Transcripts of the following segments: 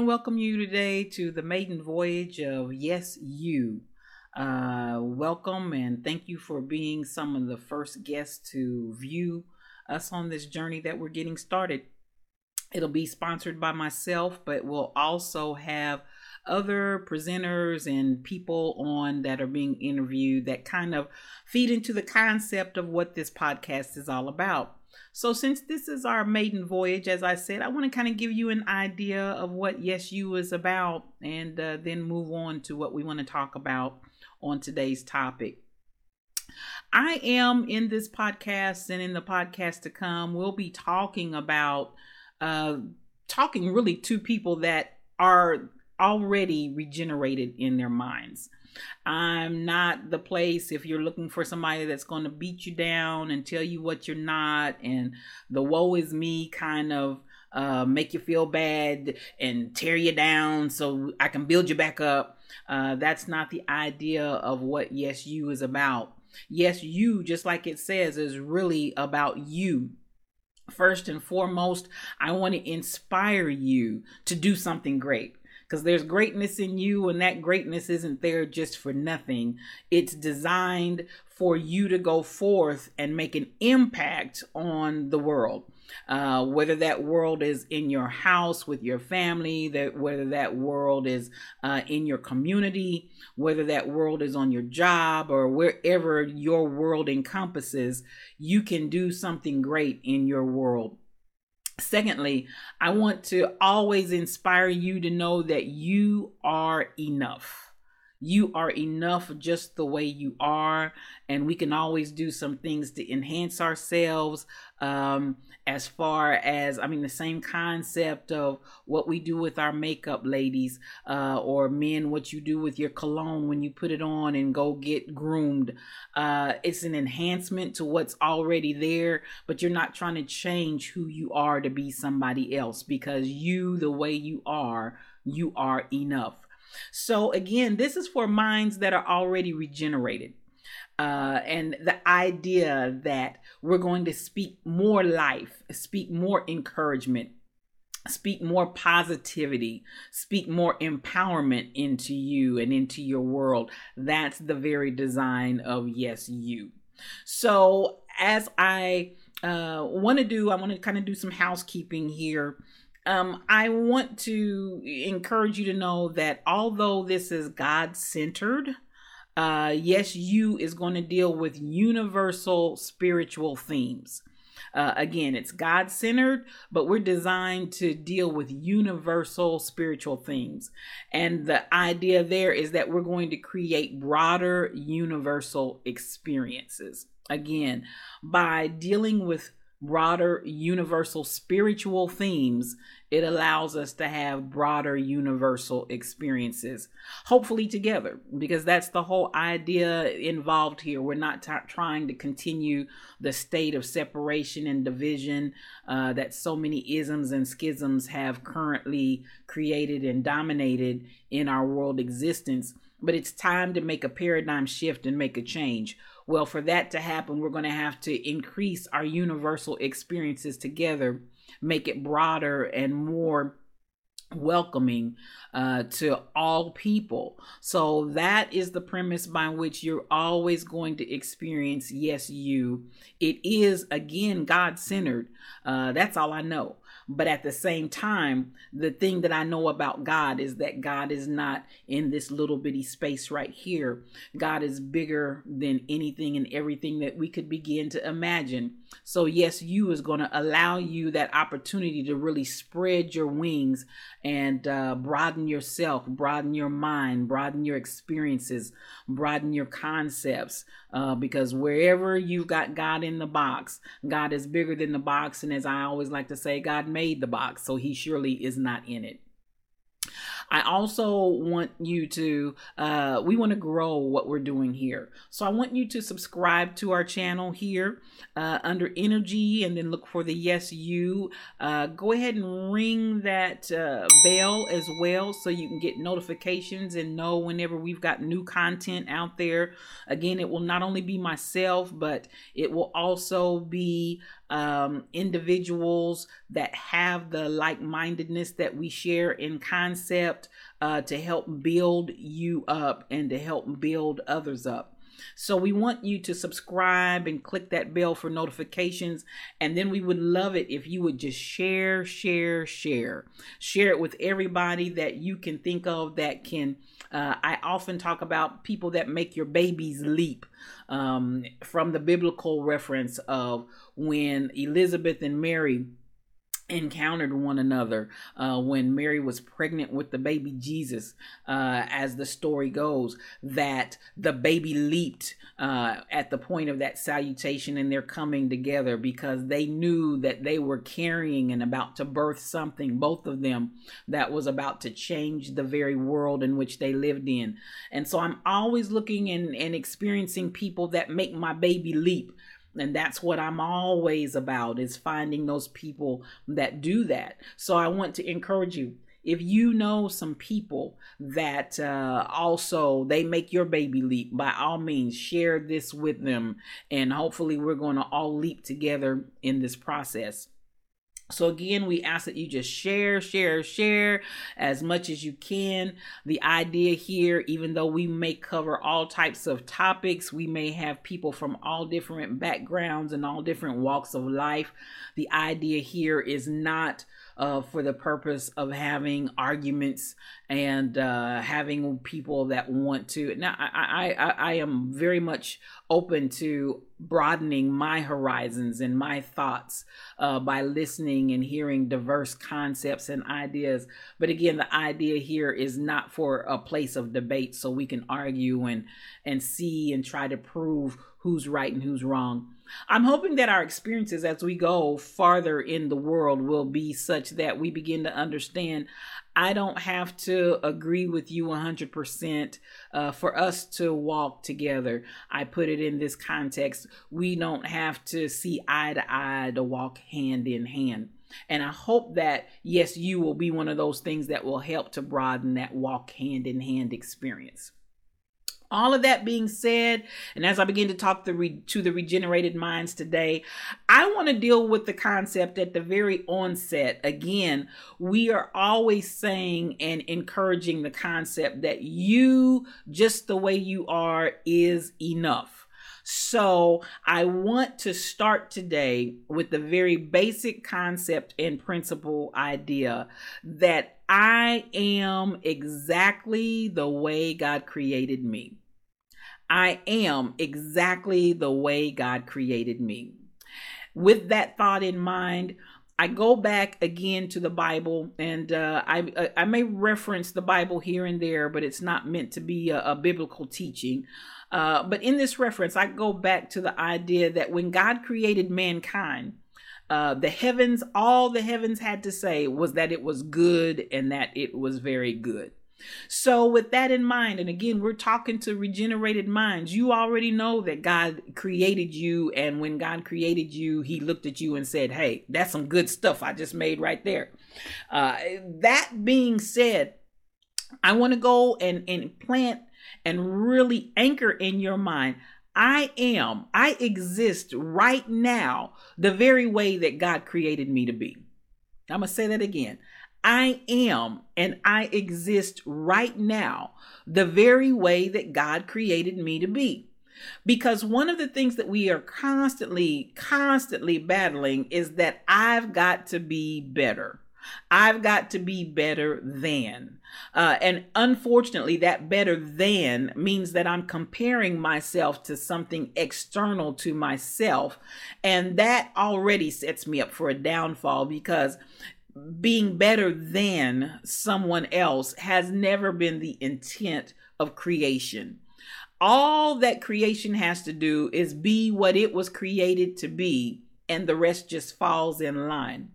to welcome you today to the maiden voyage of Yes You. Uh, welcome and thank you for being some of the first guests to view us on this journey that we're getting started. It'll be sponsored by myself, but we'll also have other presenters and people on that are being interviewed that kind of feed into the concept of what this podcast is all about. So, since this is our maiden voyage, as I said, I want to kind of give you an idea of what Yes You is about and uh, then move on to what we want to talk about on today's topic. I am in this podcast and in the podcast to come, we'll be talking about uh, talking really to people that are already regenerated in their minds. I'm not the place if you're looking for somebody that's going to beat you down and tell you what you're not and the woe is me kind of uh, make you feel bad and tear you down so I can build you back up. Uh, that's not the idea of what Yes You is about. Yes You, just like it says, is really about you. First and foremost, I want to inspire you to do something great because there's greatness in you, and that greatness isn't there just for nothing. It's designed for you to go forth and make an impact on the world. Uh, whether that world is in your house with your family, that whether that world is uh, in your community, whether that world is on your job or wherever your world encompasses, you can do something great in your world. Secondly, I want to always inspire you to know that you are enough. You are enough just the way you are, and we can always do some things to enhance ourselves. Um, as far as, I mean, the same concept of what we do with our makeup, ladies, uh, or men, what you do with your cologne when you put it on and go get groomed. Uh, it's an enhancement to what's already there, but you're not trying to change who you are to be somebody else because you, the way you are, you are enough. So, again, this is for minds that are already regenerated. Uh, and the idea that we're going to speak more life, speak more encouragement, speak more positivity, speak more empowerment into you and into your world. That's the very design of Yes You. So, as I uh, want to do, I want to kind of do some housekeeping here. Um, I want to encourage you to know that although this is God centered, uh, yes, you is going to deal with universal spiritual themes. Uh, again, it's God centered, but we're designed to deal with universal spiritual themes. And the idea there is that we're going to create broader universal experiences. Again, by dealing with broader universal spiritual themes, it allows us to have broader universal experiences, hopefully together, because that's the whole idea involved here. We're not t- trying to continue the state of separation and division uh, that so many isms and schisms have currently created and dominated in our world existence. But it's time to make a paradigm shift and make a change. Well, for that to happen, we're going to have to increase our universal experiences together make it broader and more welcoming uh, to all people. So that is the premise by which you're always going to experience yes, you. It is again God centered. Uh, that's all I know. But at the same time, the thing that I know about God is that God is not in this little bitty space right here. God is bigger than anything and everything that we could begin to imagine. So, yes, you is going to allow you that opportunity to really spread your wings and uh, broaden yourself, broaden your mind, broaden your experiences, broaden your concepts. Uh, because wherever you've got God in the box, God is bigger than the box. And as I always like to say, God made the box, so he surely is not in it. I also want you to, uh, we want to grow what we're doing here. So I want you to subscribe to our channel here uh, under energy and then look for the Yes You. Uh, go ahead and ring that uh, bell as well so you can get notifications and know whenever we've got new content out there. Again, it will not only be myself, but it will also be um, individuals that have the like mindedness that we share in concept uh, to help build you up and to help build others up. So we want you to subscribe and click that bell for notifications. And then we would love it if you would just share, share, share. Share it with everybody that you can think of that can. Uh, I often talk about people that make your babies leap um, from the biblical reference of when Elizabeth and Mary encountered one another uh, when Mary was pregnant with the baby Jesus, uh, as the story goes, that the baby leaped uh, at the point of that salutation and they're coming together because they knew that they were carrying and about to birth something, both of them, that was about to change the very world in which they lived in. And so I'm always looking and, and experiencing people that make my baby leap and that's what i'm always about is finding those people that do that. So i want to encourage you if you know some people that uh, also they make your baby leap by all means share this with them. And hopefully we're going to all leap together in this process so, again, we ask that you just share, share, share as much as you can. The idea here, even though we may cover all types of topics, we may have people from all different backgrounds and all different walks of life. The idea here is not uh, for the purpose of having arguments and uh, having people that want to. Now, I, I, I am very much open to broadening my horizons and my thoughts uh, by listening and hearing diverse concepts and ideas. But again, the idea here is not for a place of debate so we can argue and and see and try to prove who's right and who's wrong. I'm hoping that our experiences as we go farther in the world will be such that we begin to understand I don't have to agree with you 100% uh, for us to walk together. I put it in this context. We don't have to see eye to eye to walk hand in hand. And I hope that, yes, you will be one of those things that will help to broaden that walk hand in hand experience. All of that being said, and as I begin to talk the re- to the regenerated minds today, I want to deal with the concept at the very onset. Again, we are always saying and encouraging the concept that you, just the way you are, is enough. So, I want to start today with the very basic concept and principle idea that I am exactly the way God created me. I am exactly the way God created me. With that thought in mind, I go back again to the Bible, and uh, I I may reference the Bible here and there, but it's not meant to be a, a biblical teaching. Uh, but in this reference, I go back to the idea that when God created mankind, uh, the heavens, all the heavens had to say was that it was good and that it was very good. So, with that in mind, and again, we're talking to regenerated minds. You already know that God created you, and when God created you, He looked at you and said, Hey, that's some good stuff I just made right there. Uh, that being said, I want to go and, and plant and really anchor in your mind. I am, I exist right now the very way that God created me to be. I'm going to say that again. I am and I exist right now the very way that God created me to be. Because one of the things that we are constantly, constantly battling is that I've got to be better. I've got to be better than. Uh, and unfortunately, that better than means that I'm comparing myself to something external to myself. And that already sets me up for a downfall because being better than someone else has never been the intent of creation. All that creation has to do is be what it was created to be, and the rest just falls in line.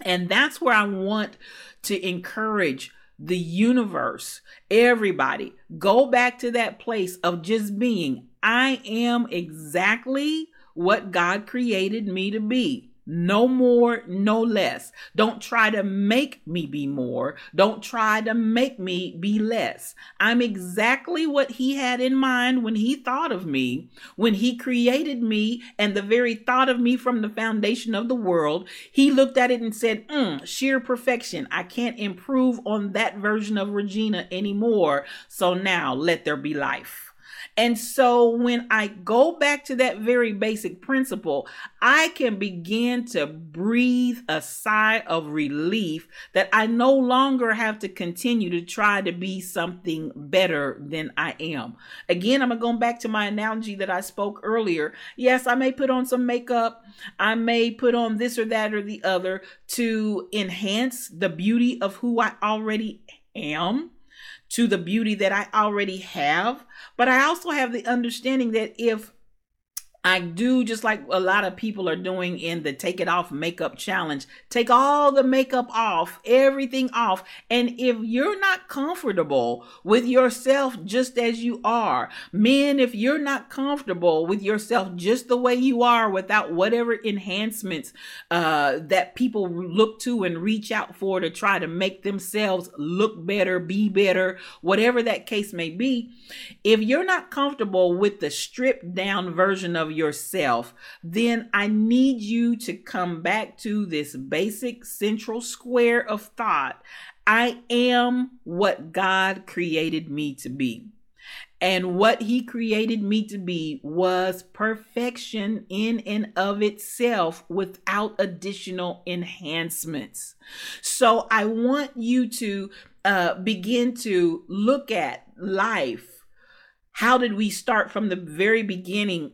And that's where I want to encourage the universe, everybody, go back to that place of just being. I am exactly what God created me to be. No more, no less. Don't try to make me be more. Don't try to make me be less. I'm exactly what he had in mind when he thought of me, when he created me, and the very thought of me from the foundation of the world. He looked at it and said, mm, sheer perfection. I can't improve on that version of Regina anymore. So now let there be life. And so when I go back to that very basic principle, I can begin to breathe a sigh of relief that I no longer have to continue to try to be something better than I am. Again, I'm going back to my analogy that I spoke earlier. Yes, I may put on some makeup. I may put on this or that or the other to enhance the beauty of who I already am to the beauty that I already have. But I also have the understanding that if I do just like a lot of people are doing in the take it off makeup challenge. Take all the makeup off, everything off. And if you're not comfortable with yourself just as you are, men, if you're not comfortable with yourself just the way you are without whatever enhancements uh, that people look to and reach out for to try to make themselves look better, be better, whatever that case may be, if you're not comfortable with the stripped down version of yourself, then I need you to come back to this basic central square of thought. I am what God created me to be. And what he created me to be was perfection in and of itself without additional enhancements. So I want you to uh, begin to look at life. How did we start from the very beginning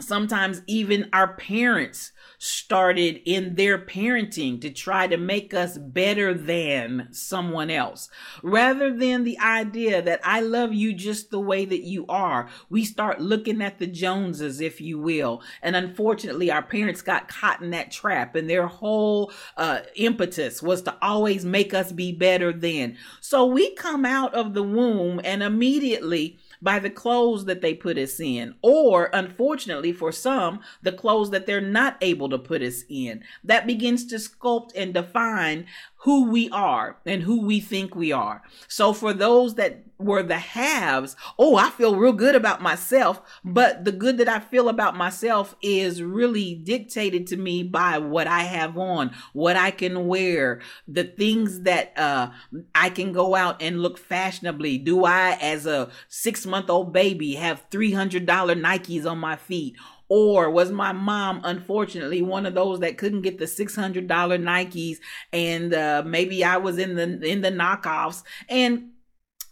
sometimes even our parents started in their parenting to try to make us better than someone else rather than the idea that I love you just the way that you are. We start looking at the Joneses, if you will. And unfortunately, our parents got caught in that trap, and their whole uh, impetus was to always make us be better than. So we come out of the womb and immediately by the clothes that they put us in, or unfortunately for some, the clothes that they're not able to put us in. That begins to sculpt and define who we are and who we think we are. So for those that were the haves, oh, I feel real good about myself, but the good that I feel about myself is really dictated to me by what I have on, what I can wear, the things that uh, I can go out and look fashionably. Do I, as a six month old baby, have $300 Nikes on my feet? Or was my mom, unfortunately, one of those that couldn't get the six hundred dollar Nikes, and uh, maybe I was in the in the knockoffs, and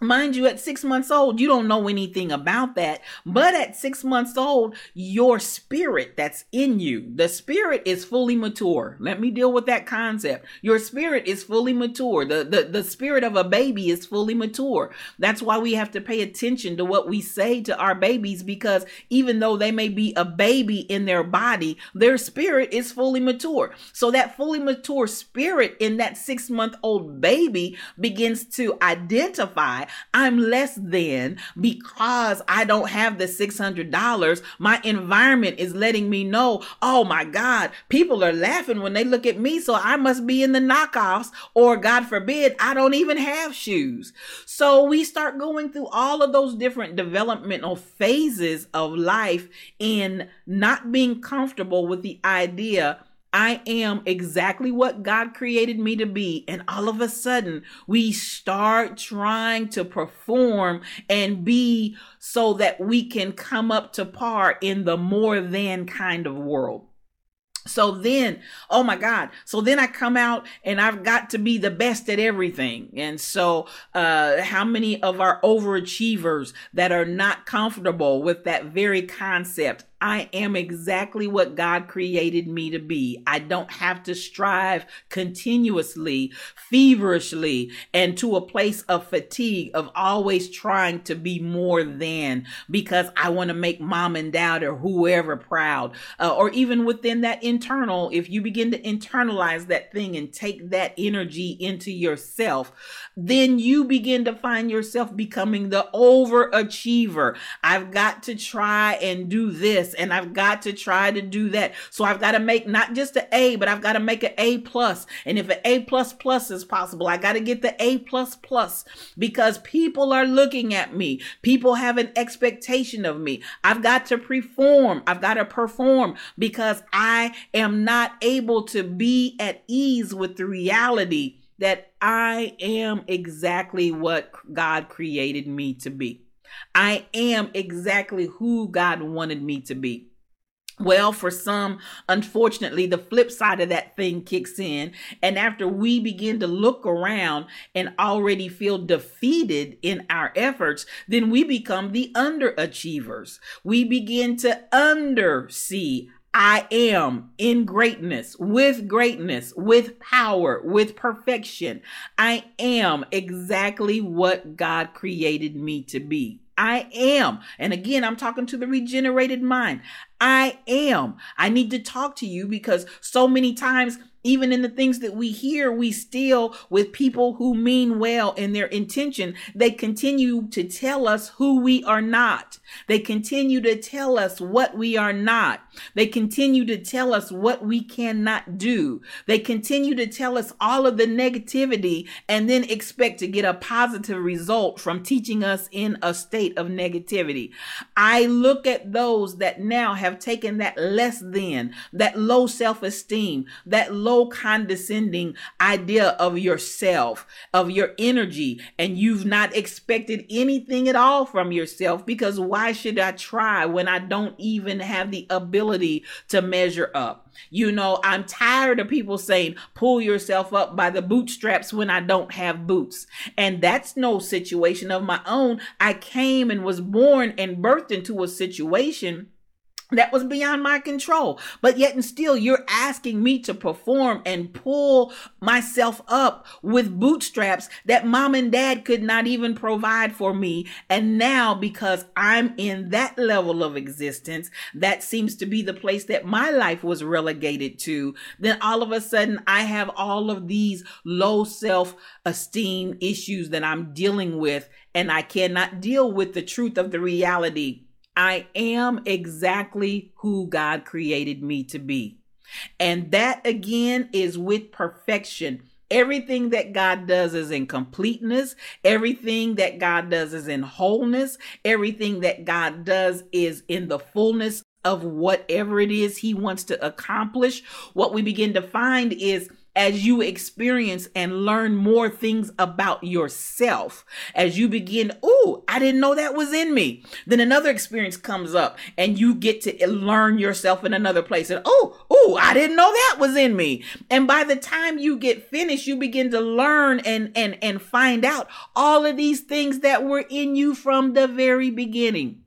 Mind you, at six months old, you don't know anything about that. But at six months old, your spirit that's in you, the spirit is fully mature. Let me deal with that concept. Your spirit is fully mature. The, the, the spirit of a baby is fully mature. That's why we have to pay attention to what we say to our babies because even though they may be a baby in their body, their spirit is fully mature. So that fully mature spirit in that six month old baby begins to identify I'm less than because I don't have the $600. My environment is letting me know, oh my God, people are laughing when they look at me, so I must be in the knockoffs, or God forbid, I don't even have shoes. So we start going through all of those different developmental phases of life in not being comfortable with the idea I am exactly what God created me to be. And all of a sudden, we start trying to perform and be so that we can come up to par in the more than kind of world. So then, oh my God. So then I come out and I've got to be the best at everything. And so, uh, how many of our overachievers that are not comfortable with that very concept I am exactly what God created me to be. I don't have to strive continuously, feverishly, and to a place of fatigue of always trying to be more than because I want to make mom and dad or whoever proud. Uh, or even within that internal, if you begin to internalize that thing and take that energy into yourself, then you begin to find yourself becoming the overachiever. I've got to try and do this and I've got to try to do that. So I've got to make not just an A, but I've got to make an A plus. And if an A plus plus is possible, I got to get the A plus plus because people are looking at me. People have an expectation of me. I've got to perform. I've got to perform because I am not able to be at ease with the reality that I am exactly what God created me to be. I am exactly who God wanted me to be. Well, for some, unfortunately, the flip side of that thing kicks in. And after we begin to look around and already feel defeated in our efforts, then we become the underachievers. We begin to undersee I am in greatness, with greatness, with power, with perfection. I am exactly what God created me to be. I am. And again, I'm talking to the regenerated mind. I am. I need to talk to you because so many times even in the things that we hear, we still, with people who mean well in their intention, they continue to tell us who we are not. They continue to tell us what we are not. They continue to tell us what we cannot do. They continue to tell us all of the negativity and then expect to get a positive result from teaching us in a state of negativity. I look at those that now have taken that less than, that low self esteem, that low condescending idea of yourself, of your energy, and you've not expected anything at all from yourself because why should I try when I don't even have the ability to measure up? You know, I'm tired of people saying, pull yourself up by the bootstraps when I don't have boots. And that's no situation of my own. I came and was born and birthed into a situation that was beyond my control. But yet and still, you're asking me to perform and pull myself up with bootstraps that mom and dad could not even provide for me. And now, because I'm in that level of existence, that seems to be the place that my life was relegated to, then all of a sudden I have all of these low self esteem issues that I'm dealing with. And I cannot deal with the truth of the reality I am exactly who God created me to be. And that again is with perfection. Everything that God does is in completeness. Everything that God does is in wholeness. Everything that God does is in the fullness of whatever it is He wants to accomplish. What we begin to find is as you experience and learn more things about yourself, as you begin, oh, I didn't know that was in me. Then another experience comes up and you get to learn yourself in another place. And oh, oh, I didn't know that was in me. And by the time you get finished, you begin to learn and and and find out all of these things that were in you from the very beginning.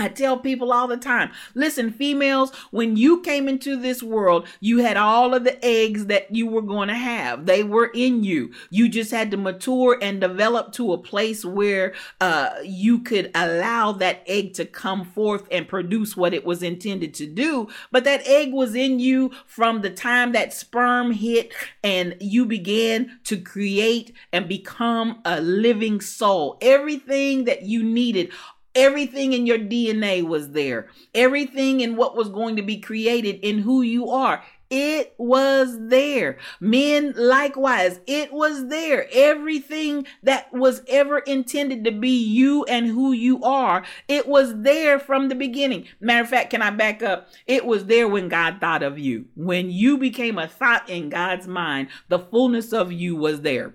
I tell people all the time listen, females, when you came into this world, you had all of the eggs that you were going to have. They were in you. You just had to mature and develop to a place where uh, you could allow that egg to come forth and produce what it was intended to do. But that egg was in you from the time that sperm hit and you began to create and become a living soul. Everything that you needed Everything in your DNA was there. Everything in what was going to be created in who you are. It was there. Men, likewise, it was there. Everything that was ever intended to be you and who you are, it was there from the beginning. Matter of fact, can I back up? It was there when God thought of you. When you became a thought in God's mind, the fullness of you was there.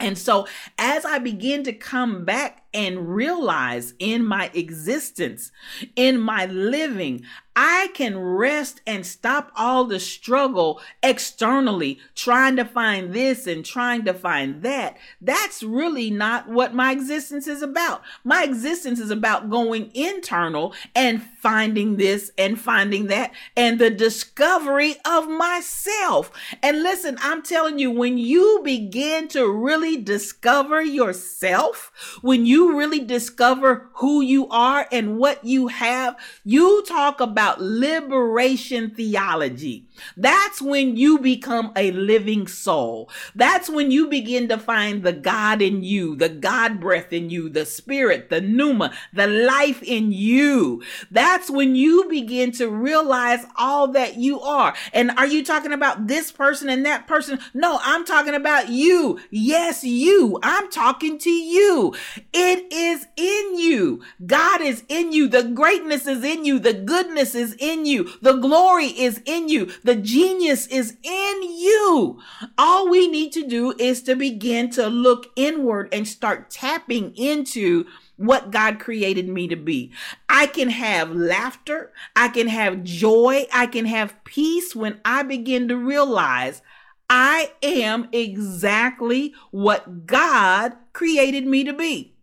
And so as I begin to come back and realize in my existence, in my living, I can rest and stop all the struggle externally, trying to find this and trying to find that. That's really not what my existence is about. My existence is about going internal and finding this and finding that and the discovery of myself. And listen, I'm telling you, when you begin to really discover yourself, when you really discover who you are and what you have, you talk about liberation theology. That's when you become a living soul. That's when you begin to find the God in you, the God breath in you, the spirit, the pneuma, the life in you. That's when you begin to realize all that you are. And are you talking about this person and that person? No, I'm talking about you. Yes, you. I'm talking to you. It is in you. God is in you. The greatness is in you. The goodness is in you. The glory is in you. The genius is in you. All we need to do is to begin to look inward and start tapping into what God created me to be. I can have laughter. I can have joy. I can have peace when I begin to realize I am exactly what God created me to be.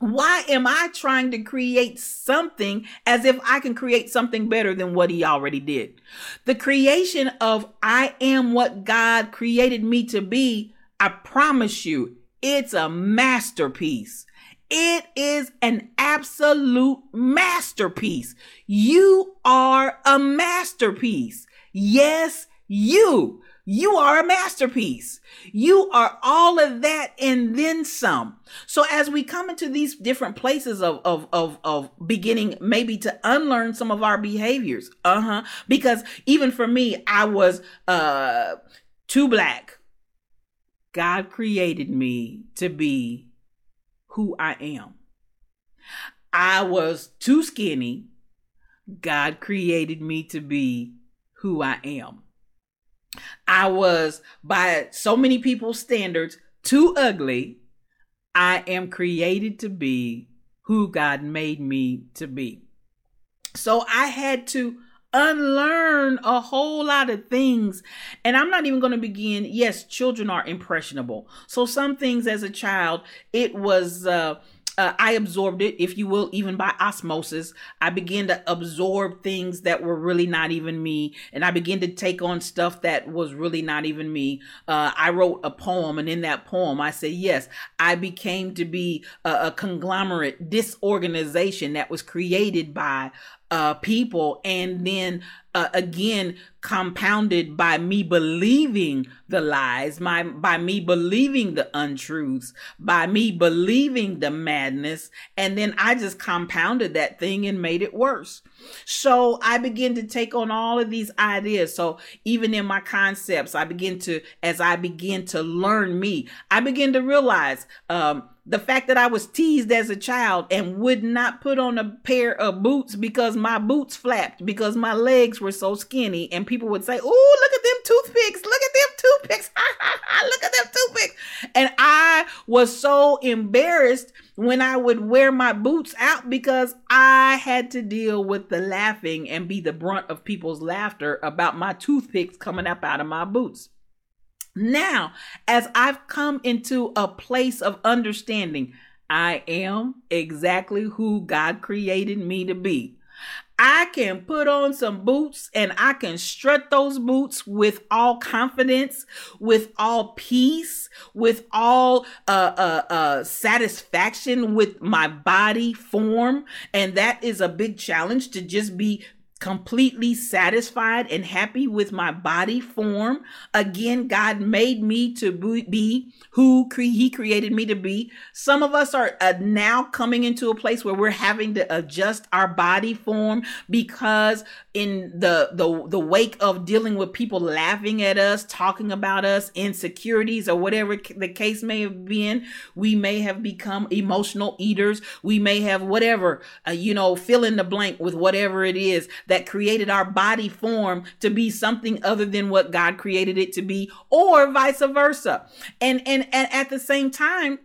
Why am I trying to create something as if I can create something better than what he already did? The creation of I am what God created me to be, I promise you, it's a masterpiece. It is an absolute masterpiece. You are a masterpiece. Yes, you. You are a masterpiece. You are all of that and then some. So as we come into these different places of, of, of, of beginning maybe to unlearn some of our behaviors. Uh-huh. Because even for me, I was, uh, too black. God created me to be who I am. I was too skinny. God created me to be who I am. I was, by so many people's standards, too ugly. I am created to be who God made me to be. So I had to unlearn a whole lot of things. And I'm not even going to begin. Yes, children are impressionable. So some things as a child, it was, uh, uh, I absorbed it, if you will, even by osmosis. I began to absorb things that were really not even me, and I began to take on stuff that was really not even me. Uh, I wrote a poem, and in that poem, I said, Yes, I became to be a, a conglomerate disorganization that was created by uh, people, and then uh, again compounded by me believing the lies, my by me believing the untruths, by me believing the madness, and then I just compounded that thing and made it worse. So I begin to take on all of these ideas. So even in my concepts, I begin to, as I begin to learn me, I begin to realize um, the fact that I was teased as a child and would not put on a pair of boots because my boots flapped because my legs were so skinny and people would say, "Oh, look at them toothpicks. Look at them toothpicks. look at them toothpicks." And I was so embarrassed when I would wear my boots out because I had to deal with the laughing and be the brunt of people's laughter about my toothpicks coming up out of my boots. Now, as I've come into a place of understanding, I am exactly who God created me to be. I can put on some boots and I can strut those boots with all confidence, with all peace, with all uh, uh, uh, satisfaction with my body form. And that is a big challenge to just be completely satisfied and happy with my body form. Again, God made me to be who He created me to be. Some of us are uh, now coming into a place where we're having to adjust our body form because in the the the wake of dealing with people laughing at us, talking about us, insecurities or whatever the case may have been, we may have become emotional eaters. We may have whatever, uh, you know, fill in the blank with whatever it is that created our body form to be something other than what God created it to be or vice versa. And and and at the same time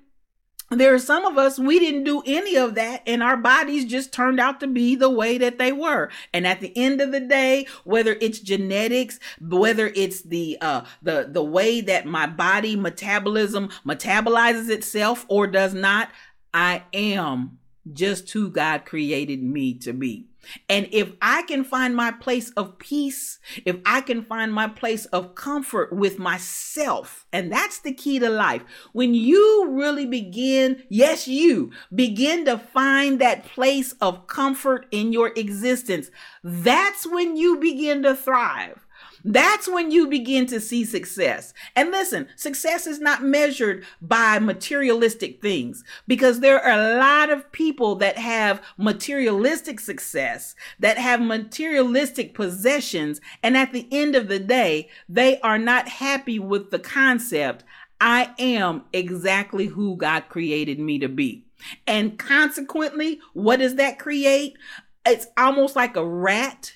there are some of us we didn't do any of that and our bodies just turned out to be the way that they were. And at the end of the day whether it's genetics whether it's the uh the the way that my body metabolism metabolizes itself or does not i am just who god created me to be and if I can find my place of peace, if I can find my place of comfort with myself, and that's the key to life. When you really begin, yes, you begin to find that place of comfort in your existence, that's when you begin to thrive. That's when you begin to see success. And listen, success is not measured by materialistic things because there are a lot of people that have materialistic success, that have materialistic possessions. And at the end of the day, they are not happy with the concept. I am exactly who God created me to be. And consequently, what does that create? It's almost like a rat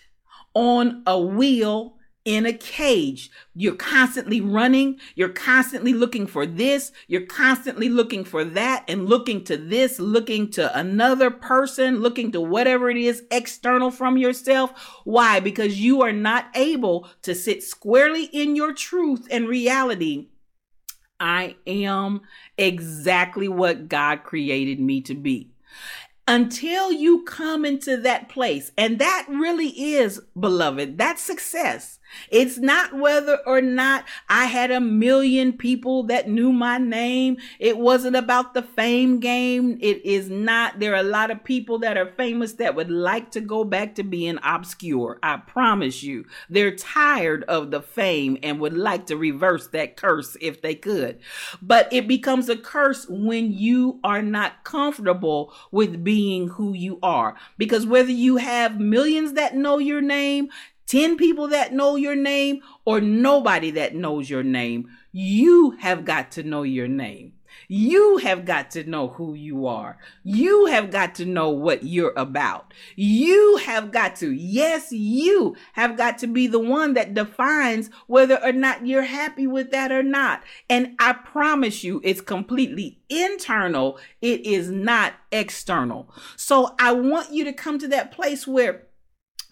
on a wheel in a cage. You're constantly running. You're constantly looking for this. You're constantly looking for that and looking to this, looking to another person, looking to whatever it is external from yourself. Why? Because you are not able to sit squarely in your truth and reality. I am exactly what God created me to be until you come into that place. And that really is, beloved, that's success. It's not whether or not I had a million people that knew my name. It wasn't about the fame game. It is not. There are a lot of people that are famous that would like to go back to being obscure. I promise you. They're tired of the fame and would like to reverse that curse if they could. But it becomes a curse when you are not comfortable with being who you are. Because whether you have millions that know your name, 10 people that know your name or nobody that knows your name, you have got to know your name. You have got to know who you are. You have got to know what you're about. You have got to, yes, you have got to be the one that defines whether or not you're happy with that or not. And I promise you, it's completely internal. It is not external. So I want you to come to that place where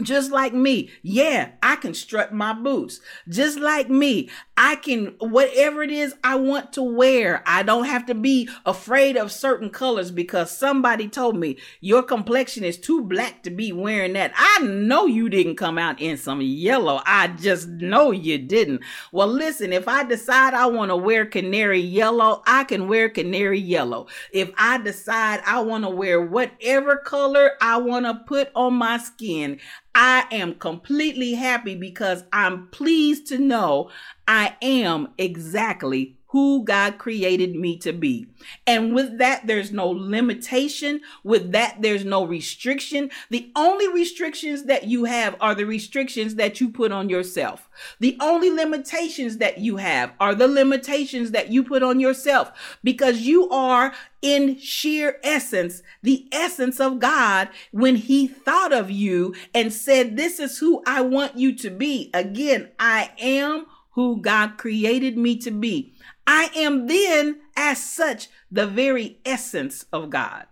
just like me, yeah, I can strut my boots. Just like me, I can, whatever it is I want to wear, I don't have to be afraid of certain colors because somebody told me your complexion is too black to be wearing that. I know you didn't come out in some yellow. I just know you didn't. Well, listen, if I decide I want to wear canary yellow, I can wear canary yellow. If I decide I want to wear whatever color I want to put on my skin, I am completely happy because I'm pleased to know I am exactly who God created me to be. And with that, there's no limitation. With that, there's no restriction. The only restrictions that you have are the restrictions that you put on yourself. The only limitations that you have are the limitations that you put on yourself because you are in sheer essence, the essence of God when he thought of you and said, this is who I want you to be. Again, I am who God created me to be. I am then, as such, the very essence of God.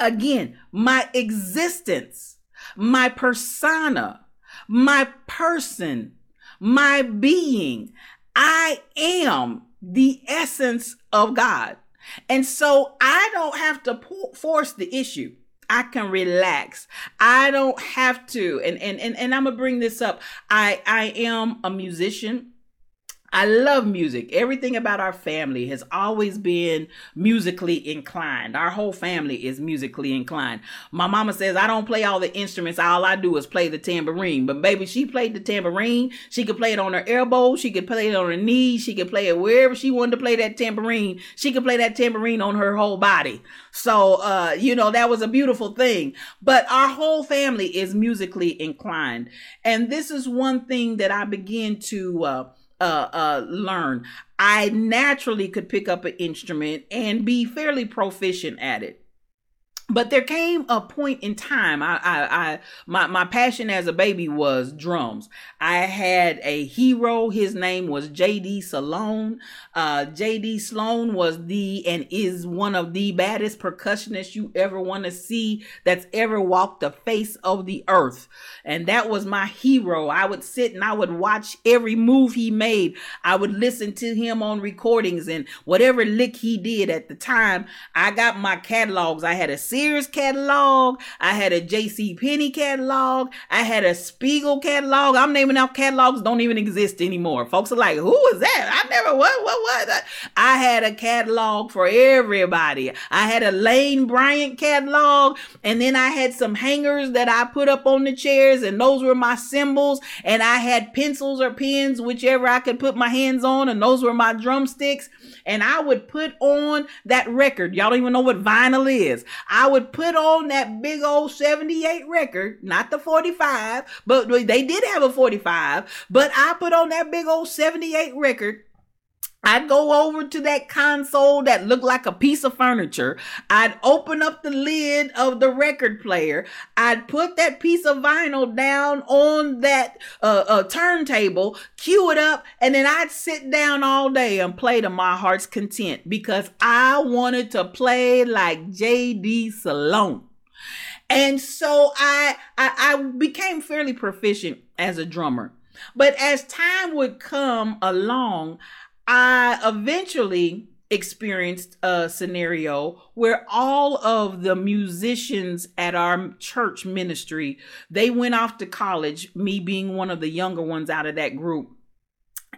Again, my existence, my persona, my person, my being, I am the essence of God. And so I don't have to force the issue. I can relax. I don't have to. And, and, and, and I'm to bring this up. I, I am a musician. I love music. Everything about our family has always been musically inclined. Our whole family is musically inclined. My mama says I don't play all the instruments. All I do is play the tambourine. But baby, she played the tambourine. She could play it on her elbow. She could play it on her knees. She could play it wherever she wanted to play that tambourine. She could play that tambourine on her whole body. So, uh, you know, that was a beautiful thing. But our whole family is musically inclined. And this is one thing that I begin to, uh, uh, uh, learn. I naturally could pick up an instrument and be fairly proficient at it. But there came a point in time I, I i my my passion as a baby was drums. I had a hero his name was jd Sloan. Uh jd Sloan was the and is one of the baddest percussionists you ever want to see that's ever walked the face of the earth. And that was my hero. I would sit and i would watch every move he made. I would listen to him on recordings and whatever lick he did at the time i got my catalogs. I had a Sears catalog. I had a J.C. Penney catalog. I had a Spiegel catalog. I'm naming out catalogs don't even exist anymore. Folks are like, who is that? I never what what what. I had a catalog for everybody. I had a Lane Bryant catalog, and then I had some hangers that I put up on the chairs, and those were my cymbals. And I had pencils or pens, whichever I could put my hands on, and those were my drumsticks. And I would put on that record. Y'all don't even know what vinyl is. I I would put on that big old 78 record, not the 45, but they did have a 45, but I put on that big old 78 record I'd go over to that console that looked like a piece of furniture. I'd open up the lid of the record player. I'd put that piece of vinyl down on that uh, uh, turntable, cue it up, and then I'd sit down all day and play to my heart's content because I wanted to play like J.D. Sloan. And so I, I, I became fairly proficient as a drummer. But as time would come along, I eventually experienced a scenario where all of the musicians at our church ministry they went off to college me being one of the younger ones out of that group.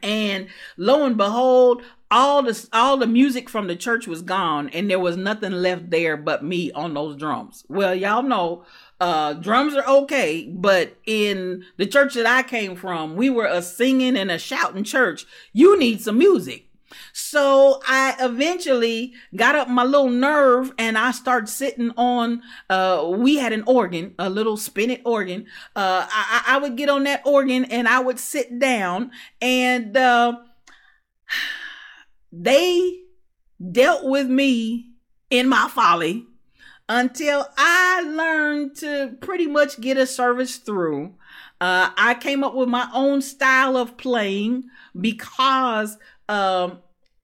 And lo and behold all the all the music from the church was gone and there was nothing left there but me on those drums. Well y'all know uh drums are okay but in the church that i came from we were a singing and a shouting church. You need some music. So I eventually got up my little nerve and I started sitting on, uh, we had an organ, a little spinet organ. Uh, I, I would get on that organ and I would sit down and, uh, they dealt with me in my folly until I learned to pretty much get a service through. Uh, I came up with my own style of playing because um,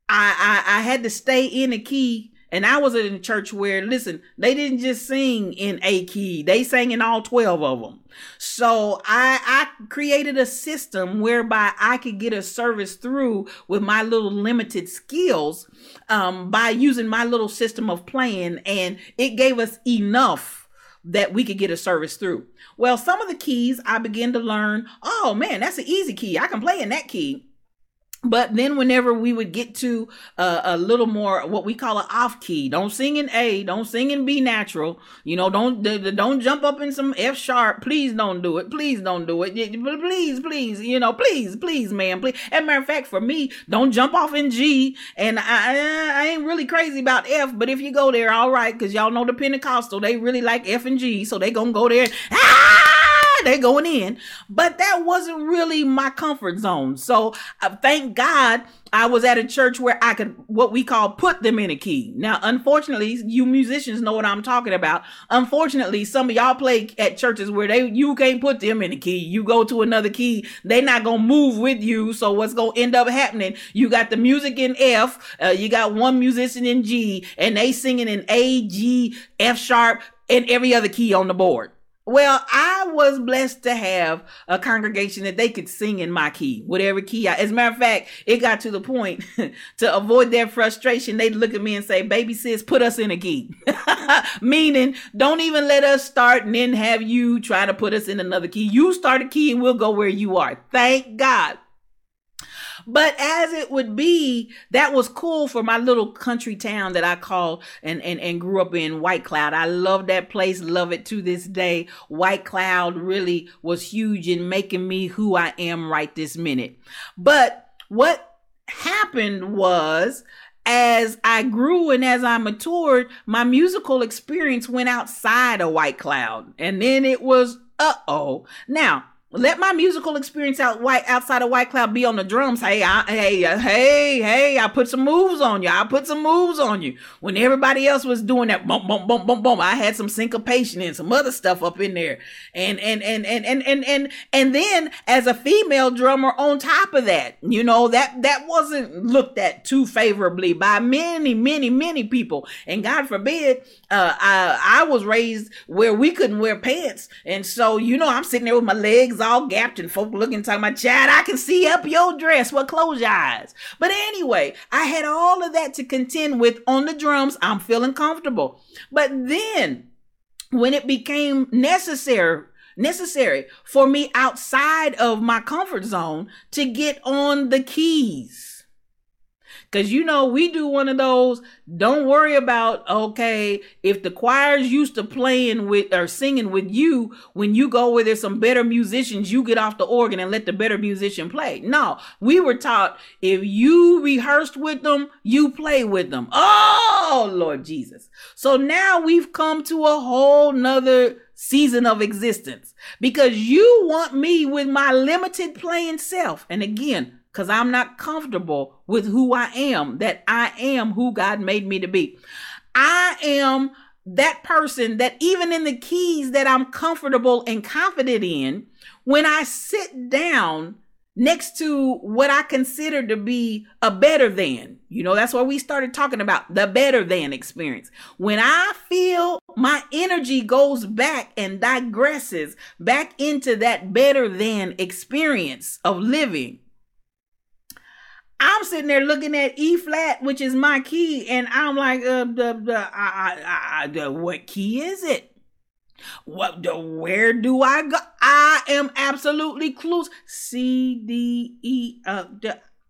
I, I I had to stay in a key and I was in a church where, listen, they didn't just sing in a key; they sang in all twelve of them. So I I created a system whereby I could get a service through with my little limited skills, um, by using my little system of playing, and it gave us enough that we could get a service through. Well, some of the keys I began to learn. Oh man, that's an easy key. I can play in that key but then whenever we would get to uh, a little more what we call an off key don't sing in a don't sing in b natural you know don't don't jump up in some f sharp please don't do it please don't do it please please you know please please man please as a matter of fact for me don't jump off in g and i i ain't really crazy about f but if you go there all right because y'all know the pentecostal they really like f and g so they gonna go there ah! They going in. But that wasn't really my comfort zone. So uh, thank God I was at a church where I could what we call put them in a key. Now, unfortunately, you musicians know what I'm talking about. Unfortunately, some of y'all play at churches where they you can't put them in a key. You go to another key, they not gonna move with you. So what's gonna end up happening? You got the music in F, uh, you got one musician in G, and they singing in A, G, F sharp, and every other key on the board. Well, I was blessed to have a congregation that they could sing in my key, whatever key I, as a matter of fact, it got to the point to avoid their frustration. They'd look at me and say, baby sis, put us in a key. Meaning, don't even let us start and then have you try to put us in another key. You start a key and we'll go where you are. Thank God but as it would be, that was cool for my little country town that I called and, and, and grew up in White Cloud. I love that place, love it to this day. White Cloud really was huge in making me who I am right this minute. But what happened was as I grew and as I matured, my musical experience went outside of White Cloud. And then it was, uh oh. Now, let my musical experience out white outside of White Cloud be on the drums. Hey, I, hey, uh, hey, hey! I put some moves on you. I put some moves on you. When everybody else was doing that, boom, boom, boom, boom, boom, I had some syncopation and some other stuff up in there. And and and and and and and and then as a female drummer on top of that, you know that that wasn't looked at too favorably by many, many, many people. And God forbid, uh, I I was raised where we couldn't wear pants, and so you know I'm sitting there with my legs all gapped and folk looking talking about Chad, I can see up your dress. Well, close your eyes. But anyway, I had all of that to contend with on the drums. I'm feeling comfortable. But then when it became necessary necessary for me outside of my comfort zone to get on the keys Cause you know, we do one of those, don't worry about, okay, if the choir's used to playing with or singing with you, when you go where there's some better musicians, you get off the organ and let the better musician play. No, we were taught if you rehearsed with them, you play with them. Oh, Lord Jesus. So now we've come to a whole nother season of existence because you want me with my limited playing self. And again, because I'm not comfortable with who I am, that I am who God made me to be. I am that person that even in the keys that I'm comfortable and confident in, when I sit down next to what I consider to be a better than, you know, that's why we started talking about the better than experience. When I feel my energy goes back and digresses back into that better than experience of living, I'm sitting there looking at E flat, which is my key, and I'm like, uh, the, the, I, I, I, the, what key is it? What, the, where do I go? I am absolutely clueless. C, D, E, uh,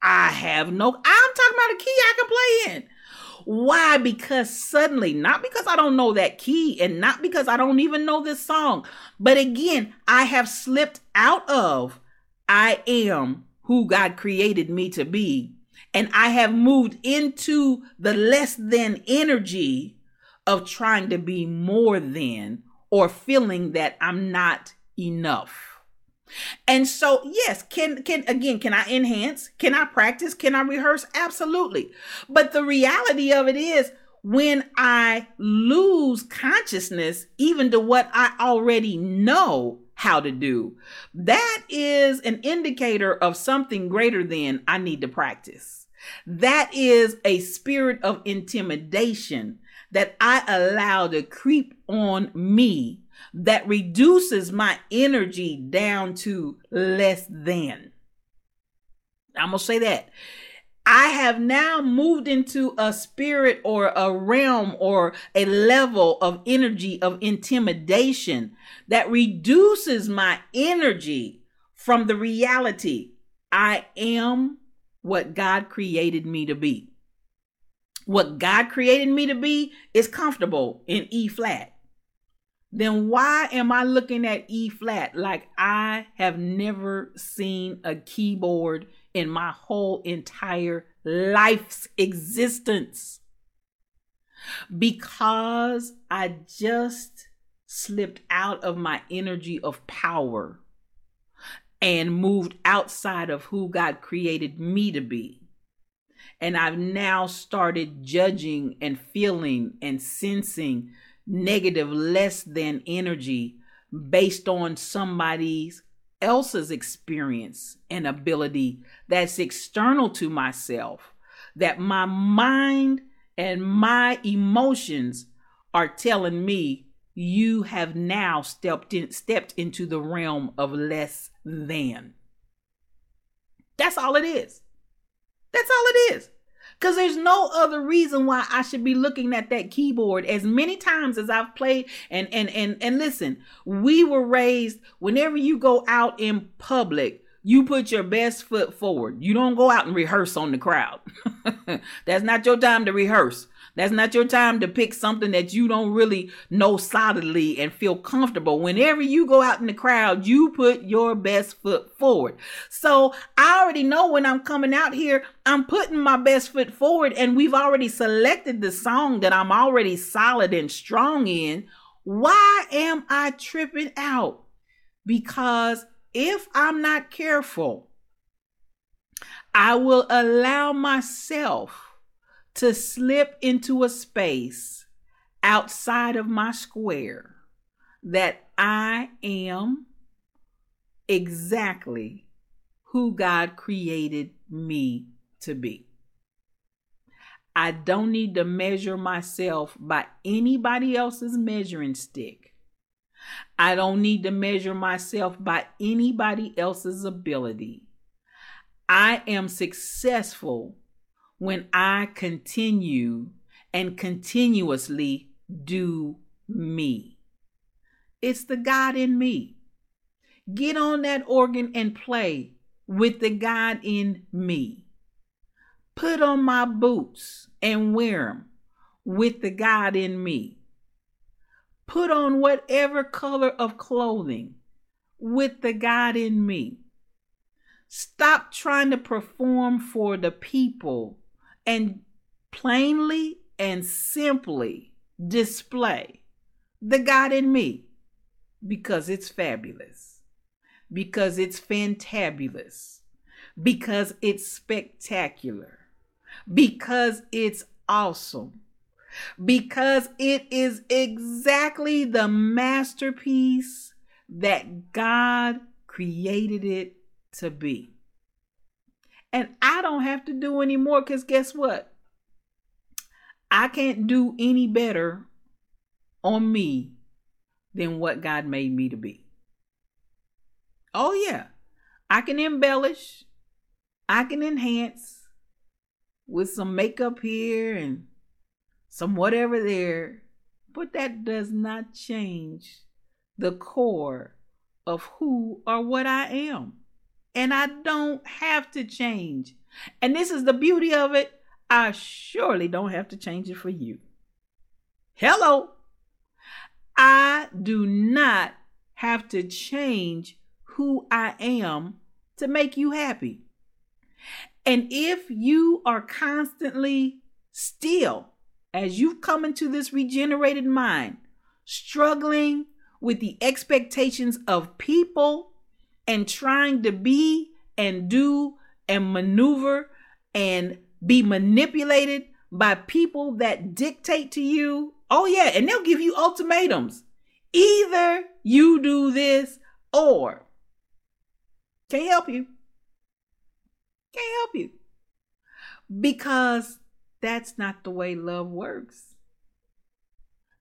I have no, I'm talking about a key I can play in. Why? Because suddenly, not because I don't know that key and not because I don't even know this song, but again, I have slipped out of I am who God created me to be. And I have moved into the less than energy of trying to be more than or feeling that I'm not enough. And so, yes, can can again, can I enhance? Can I practice? Can I rehearse? Absolutely. But the reality of it is when I lose consciousness even to what I already know, how to do. That is an indicator of something greater than I need to practice. That is a spirit of intimidation that I allow to creep on me that reduces my energy down to less than. I'm going to say that. I have now moved into a spirit or a realm or a level of energy of intimidation that reduces my energy from the reality I am what God created me to be. What God created me to be is comfortable in E flat. Then why am I looking at E flat like I have never seen a keyboard in my whole entire life's existence? Because I just slipped out of my energy of power and moved outside of who God created me to be. And I've now started judging and feeling and sensing negative, less than energy based on somebody's else's experience and ability that's external to myself, that my mind and my emotions are telling me you have now stepped in stepped into the realm of less than. That's all it is. That's all it is. Because there's no other reason why I should be looking at that keyboard as many times as I've played. And and and and listen, we were raised whenever you go out in public, you put your best foot forward. You don't go out and rehearse on the crowd. That's not your time to rehearse. That's not your time to pick something that you don't really know solidly and feel comfortable. Whenever you go out in the crowd, you put your best foot forward. So I already know when I'm coming out here, I'm putting my best foot forward, and we've already selected the song that I'm already solid and strong in. Why am I tripping out? Because if I'm not careful, I will allow myself to slip into a space outside of my square that I am exactly who God created me to be. I don't need to measure myself by anybody else's measuring stick. I don't need to measure myself by anybody else's ability. I am successful when I continue and continuously do me. It's the God in me. Get on that organ and play with the God in me. Put on my boots and wear them with the God in me. Put on whatever color of clothing with the God in me. Stop trying to perform for the people and plainly and simply display the God in me because it's fabulous, because it's fantabulous, because it's spectacular, because it's awesome, because it is exactly the masterpiece that God created it to be. And I don't have to do any more because guess what? I can't do any better on me than what God made me to be. Oh, yeah. I can embellish, I can enhance with some makeup here and some whatever there, but that does not change the core of who or what I am. And I don't have to change. And this is the beauty of it. I surely don't have to change it for you. Hello. I do not have to change who I am to make you happy. And if you are constantly still as you've come into this regenerated mind, struggling with the expectations of people and trying to be and do and maneuver and be manipulated by people that dictate to you. Oh, yeah, and they'll give you ultimatums. Either you do this or can't help you. Can't help you. Because that's not the way love works.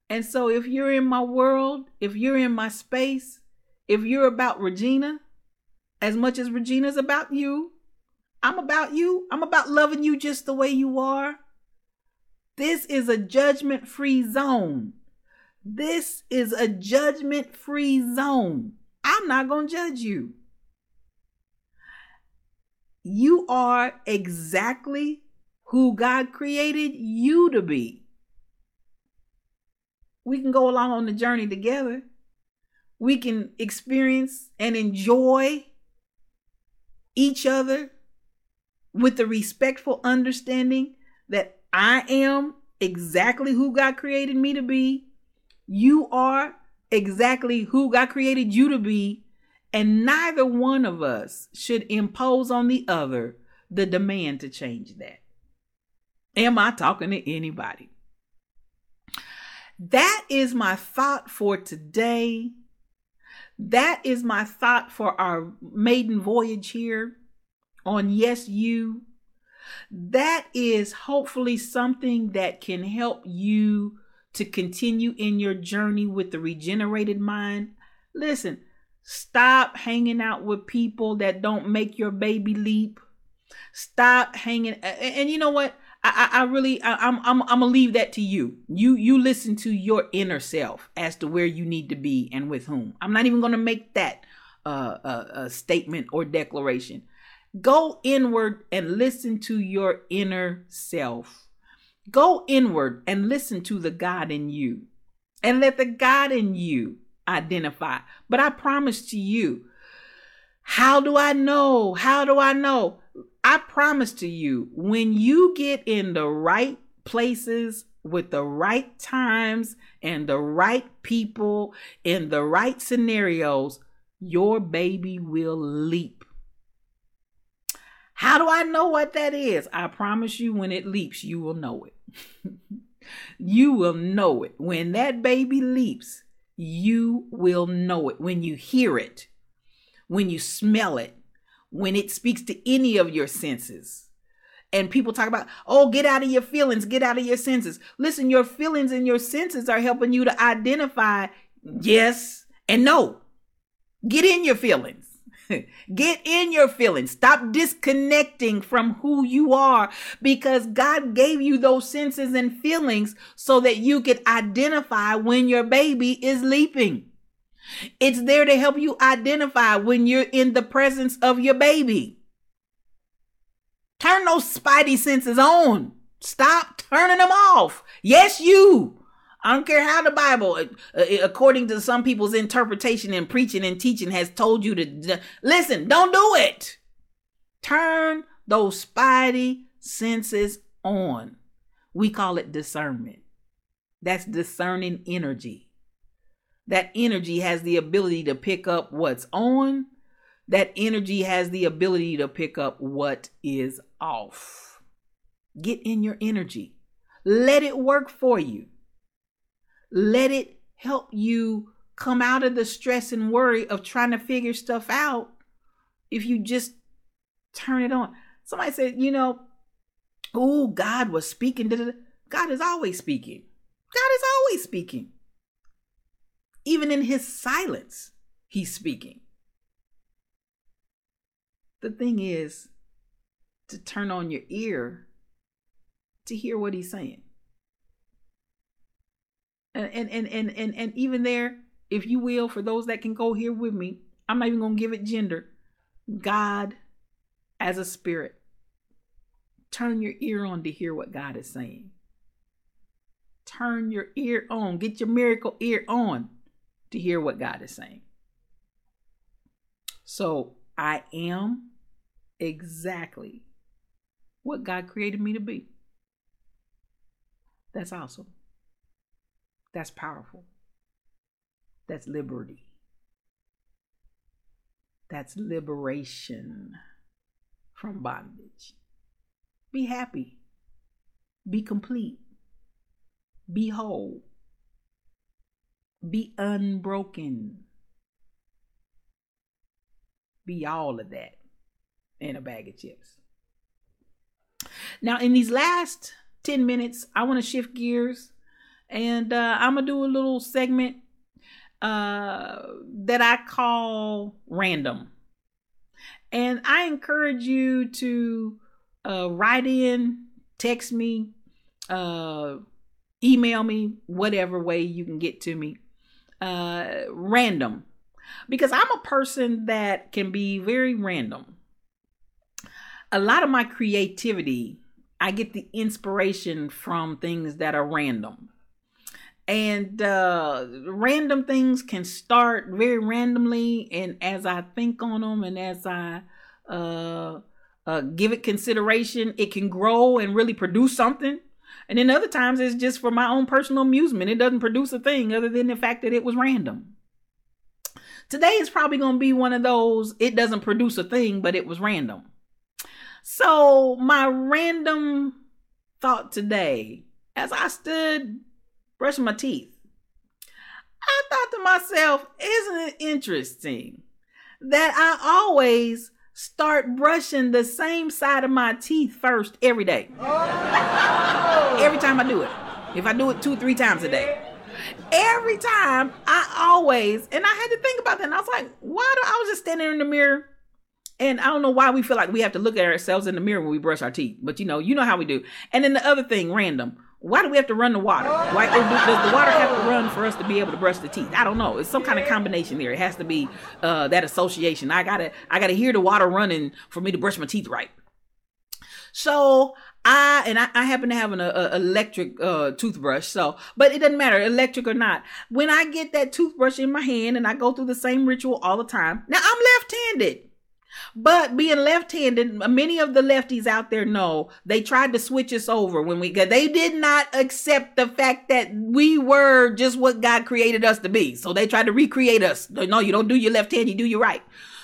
And so, if you're in my world, if you're in my space, if you're about Regina, as much as Regina's about you, I'm about you. I'm about loving you just the way you are. This is a judgment free zone. This is a judgment free zone. I'm not going to judge you. You are exactly who God created you to be. We can go along on the journey together. We can experience and enjoy each other with the respectful understanding that I am exactly who God created me to be. You are exactly who God created you to be. And neither one of us should impose on the other the demand to change that. Am I talking to anybody? That is my thought for today. That is my thought for our maiden voyage here on Yes You. That is hopefully something that can help you to continue in your journey with the regenerated mind. Listen, stop hanging out with people that don't make your baby leap. Stop hanging and you know what? I, I, really I, I'm I'm I'm gonna leave that to you. You you listen to your inner self as to where you need to be and with whom. I'm not even gonna make that uh, a, a statement or declaration. Go inward and listen to your inner self. Go inward and listen to the God in you, and let the God in you identify. But I promise to you, how do I know? How do I know? I promise to you, when you get in the right places with the right times and the right people in the right scenarios, your baby will leap. How do I know what that is? I promise you, when it leaps, you will know it. you will know it. When that baby leaps, you will know it. When you hear it, when you smell it, when it speaks to any of your senses. And people talk about, oh, get out of your feelings, get out of your senses. Listen, your feelings and your senses are helping you to identify yes and no. Get in your feelings. Get in your feelings. Stop disconnecting from who you are because God gave you those senses and feelings so that you could identify when your baby is leaping. It's there to help you identify when you're in the presence of your baby. Turn those spidey senses on. Stop turning them off. Yes, you. I don't care how the Bible, uh, uh, according to some people's interpretation and preaching and teaching, has told you to listen, don't do it. Turn those spidey senses on. We call it discernment. That's discerning energy. That energy has the ability to pick up what's on. That energy has the ability to pick up what is off. Get in your energy. Let it work for you. Let it help you come out of the stress and worry of trying to figure stuff out if you just turn it on. Somebody said, you know, oh, God was speaking. God is always speaking. God is always speaking. Even in his silence, he's speaking. The thing is to turn on your ear to hear what he's saying. And and and and and, and even there if you will for those that can go here with me i'm not even gonna give it gender. God as a spirit turn your ear on to hear what god is saying. Turn your ear on. Get your miracle ear on to hear what god is saying so i am exactly what god created me to be that's awesome that's powerful. That's liberty. That's liberation from bondage. Be happy. Be complete. Be whole. Be unbroken. Be all of that in a bag of chips. Now, in these last 10 minutes, I want to shift gears and uh, I'm gonna do a little segment uh, that I call random. And I encourage you to uh, write in, text me, uh, email me, whatever way you can get to me. Uh, random. Because I'm a person that can be very random. A lot of my creativity, I get the inspiration from things that are random and uh random things can start very randomly and as i think on them and as i uh, uh give it consideration it can grow and really produce something and then other times it's just for my own personal amusement it doesn't produce a thing other than the fact that it was random today is probably going to be one of those it doesn't produce a thing but it was random so my random thought today as i stood brushing my teeth. I thought to myself, isn't it interesting that I always start brushing the same side of my teeth first every day? Oh. every time I do it. If I do it two, three times a day. Every time I always, and I had to think about that. And I was like, why do I was just standing in the mirror and I don't know why we feel like we have to look at ourselves in the mirror when we brush our teeth, but you know, you know how we do. And then the other thing, random. Why do we have to run the water? Why does the water have to run for us to be able to brush the teeth? I don't know. It's some kind of combination there. It has to be uh, that association. I gotta I gotta hear the water running for me to brush my teeth right. So I and I, I happen to have an a, electric uh, toothbrush. So, but it doesn't matter, electric or not. When I get that toothbrush in my hand and I go through the same ritual all the time. Now I'm left-handed. But being left-handed, many of the lefties out there know they tried to switch us over when we got. they did not accept the fact that we were just what God created us to be. So they tried to recreate us. No, you don't do your left hand, you do your right.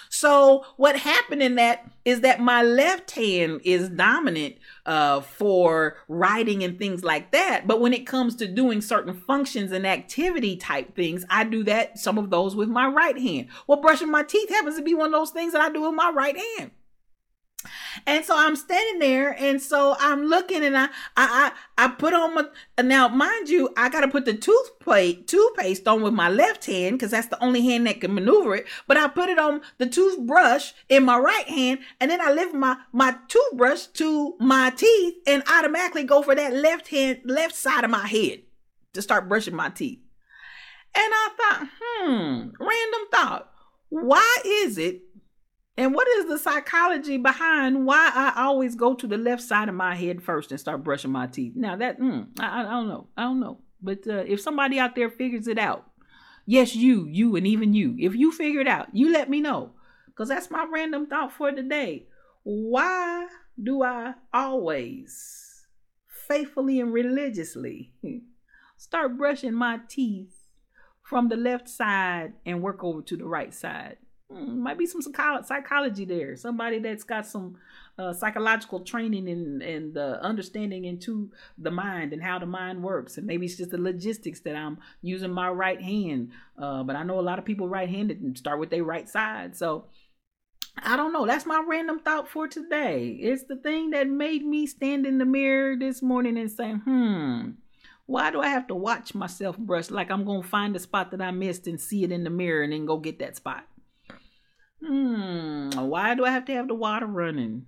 So what happened in that is that my left hand is dominant uh, for writing and things like that. But when it comes to doing certain functions and activity type things, I do that some of those with my right hand. Well, brushing my teeth happens to be one of those things that I do with my right hand. And so I'm standing there, and so I'm looking, and I I I, I put on my now, mind you, I gotta put the toothpaste toothpaste on with my left hand because that's the only hand that can maneuver it. But I put it on the toothbrush in my right hand, and then I lift my my toothbrush to my teeth, and automatically go for that left hand left side of my head to start brushing my teeth. And I thought, hmm, random thought. Why is it and what is the psychology behind why I always go to the left side of my head first and start brushing my teeth? Now that mm, I, I, don't know, I don't know. But uh, if somebody out there figures it out, yes, you, you, and even you, if you figure it out, you let me know, because that's my random thought for today. Why do I always faithfully and religiously start brushing my teeth from the left side and work over to the right side? Hmm, might be some psychology there. Somebody that's got some uh, psychological training and and uh, understanding into the mind and how the mind works. And maybe it's just the logistics that I'm using my right hand. Uh, but I know a lot of people right-handed and start with their right side. So I don't know. That's my random thought for today. It's the thing that made me stand in the mirror this morning and say, hmm. Why do I have to watch myself brush like I'm going to find the spot that I missed and see it in the mirror and then go get that spot? Hmm, why do I have to have the water running?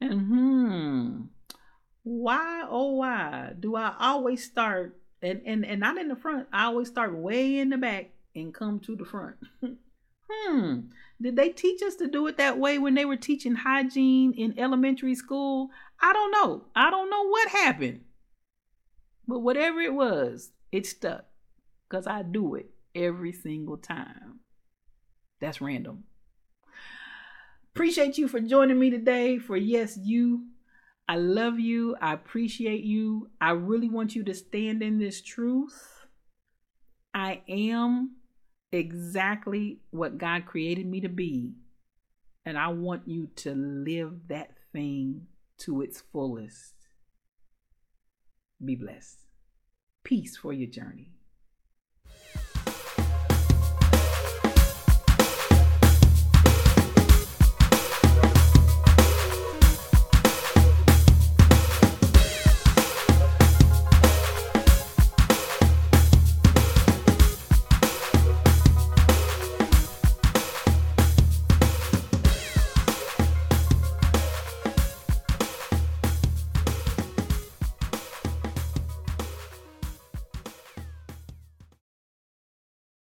And hmm, why oh why do I always start and, and, and not in the front, I always start way in the back and come to the front. hmm. Did they teach us to do it that way when they were teaching hygiene in elementary school? I don't know. I don't know what happened. But whatever it was, it stuck. Because I do it every single time. That's random. Appreciate you for joining me today for Yes You. I love you. I appreciate you. I really want you to stand in this truth. I am exactly what God created me to be. And I want you to live that thing to its fullest. Be blessed. Peace for your journey.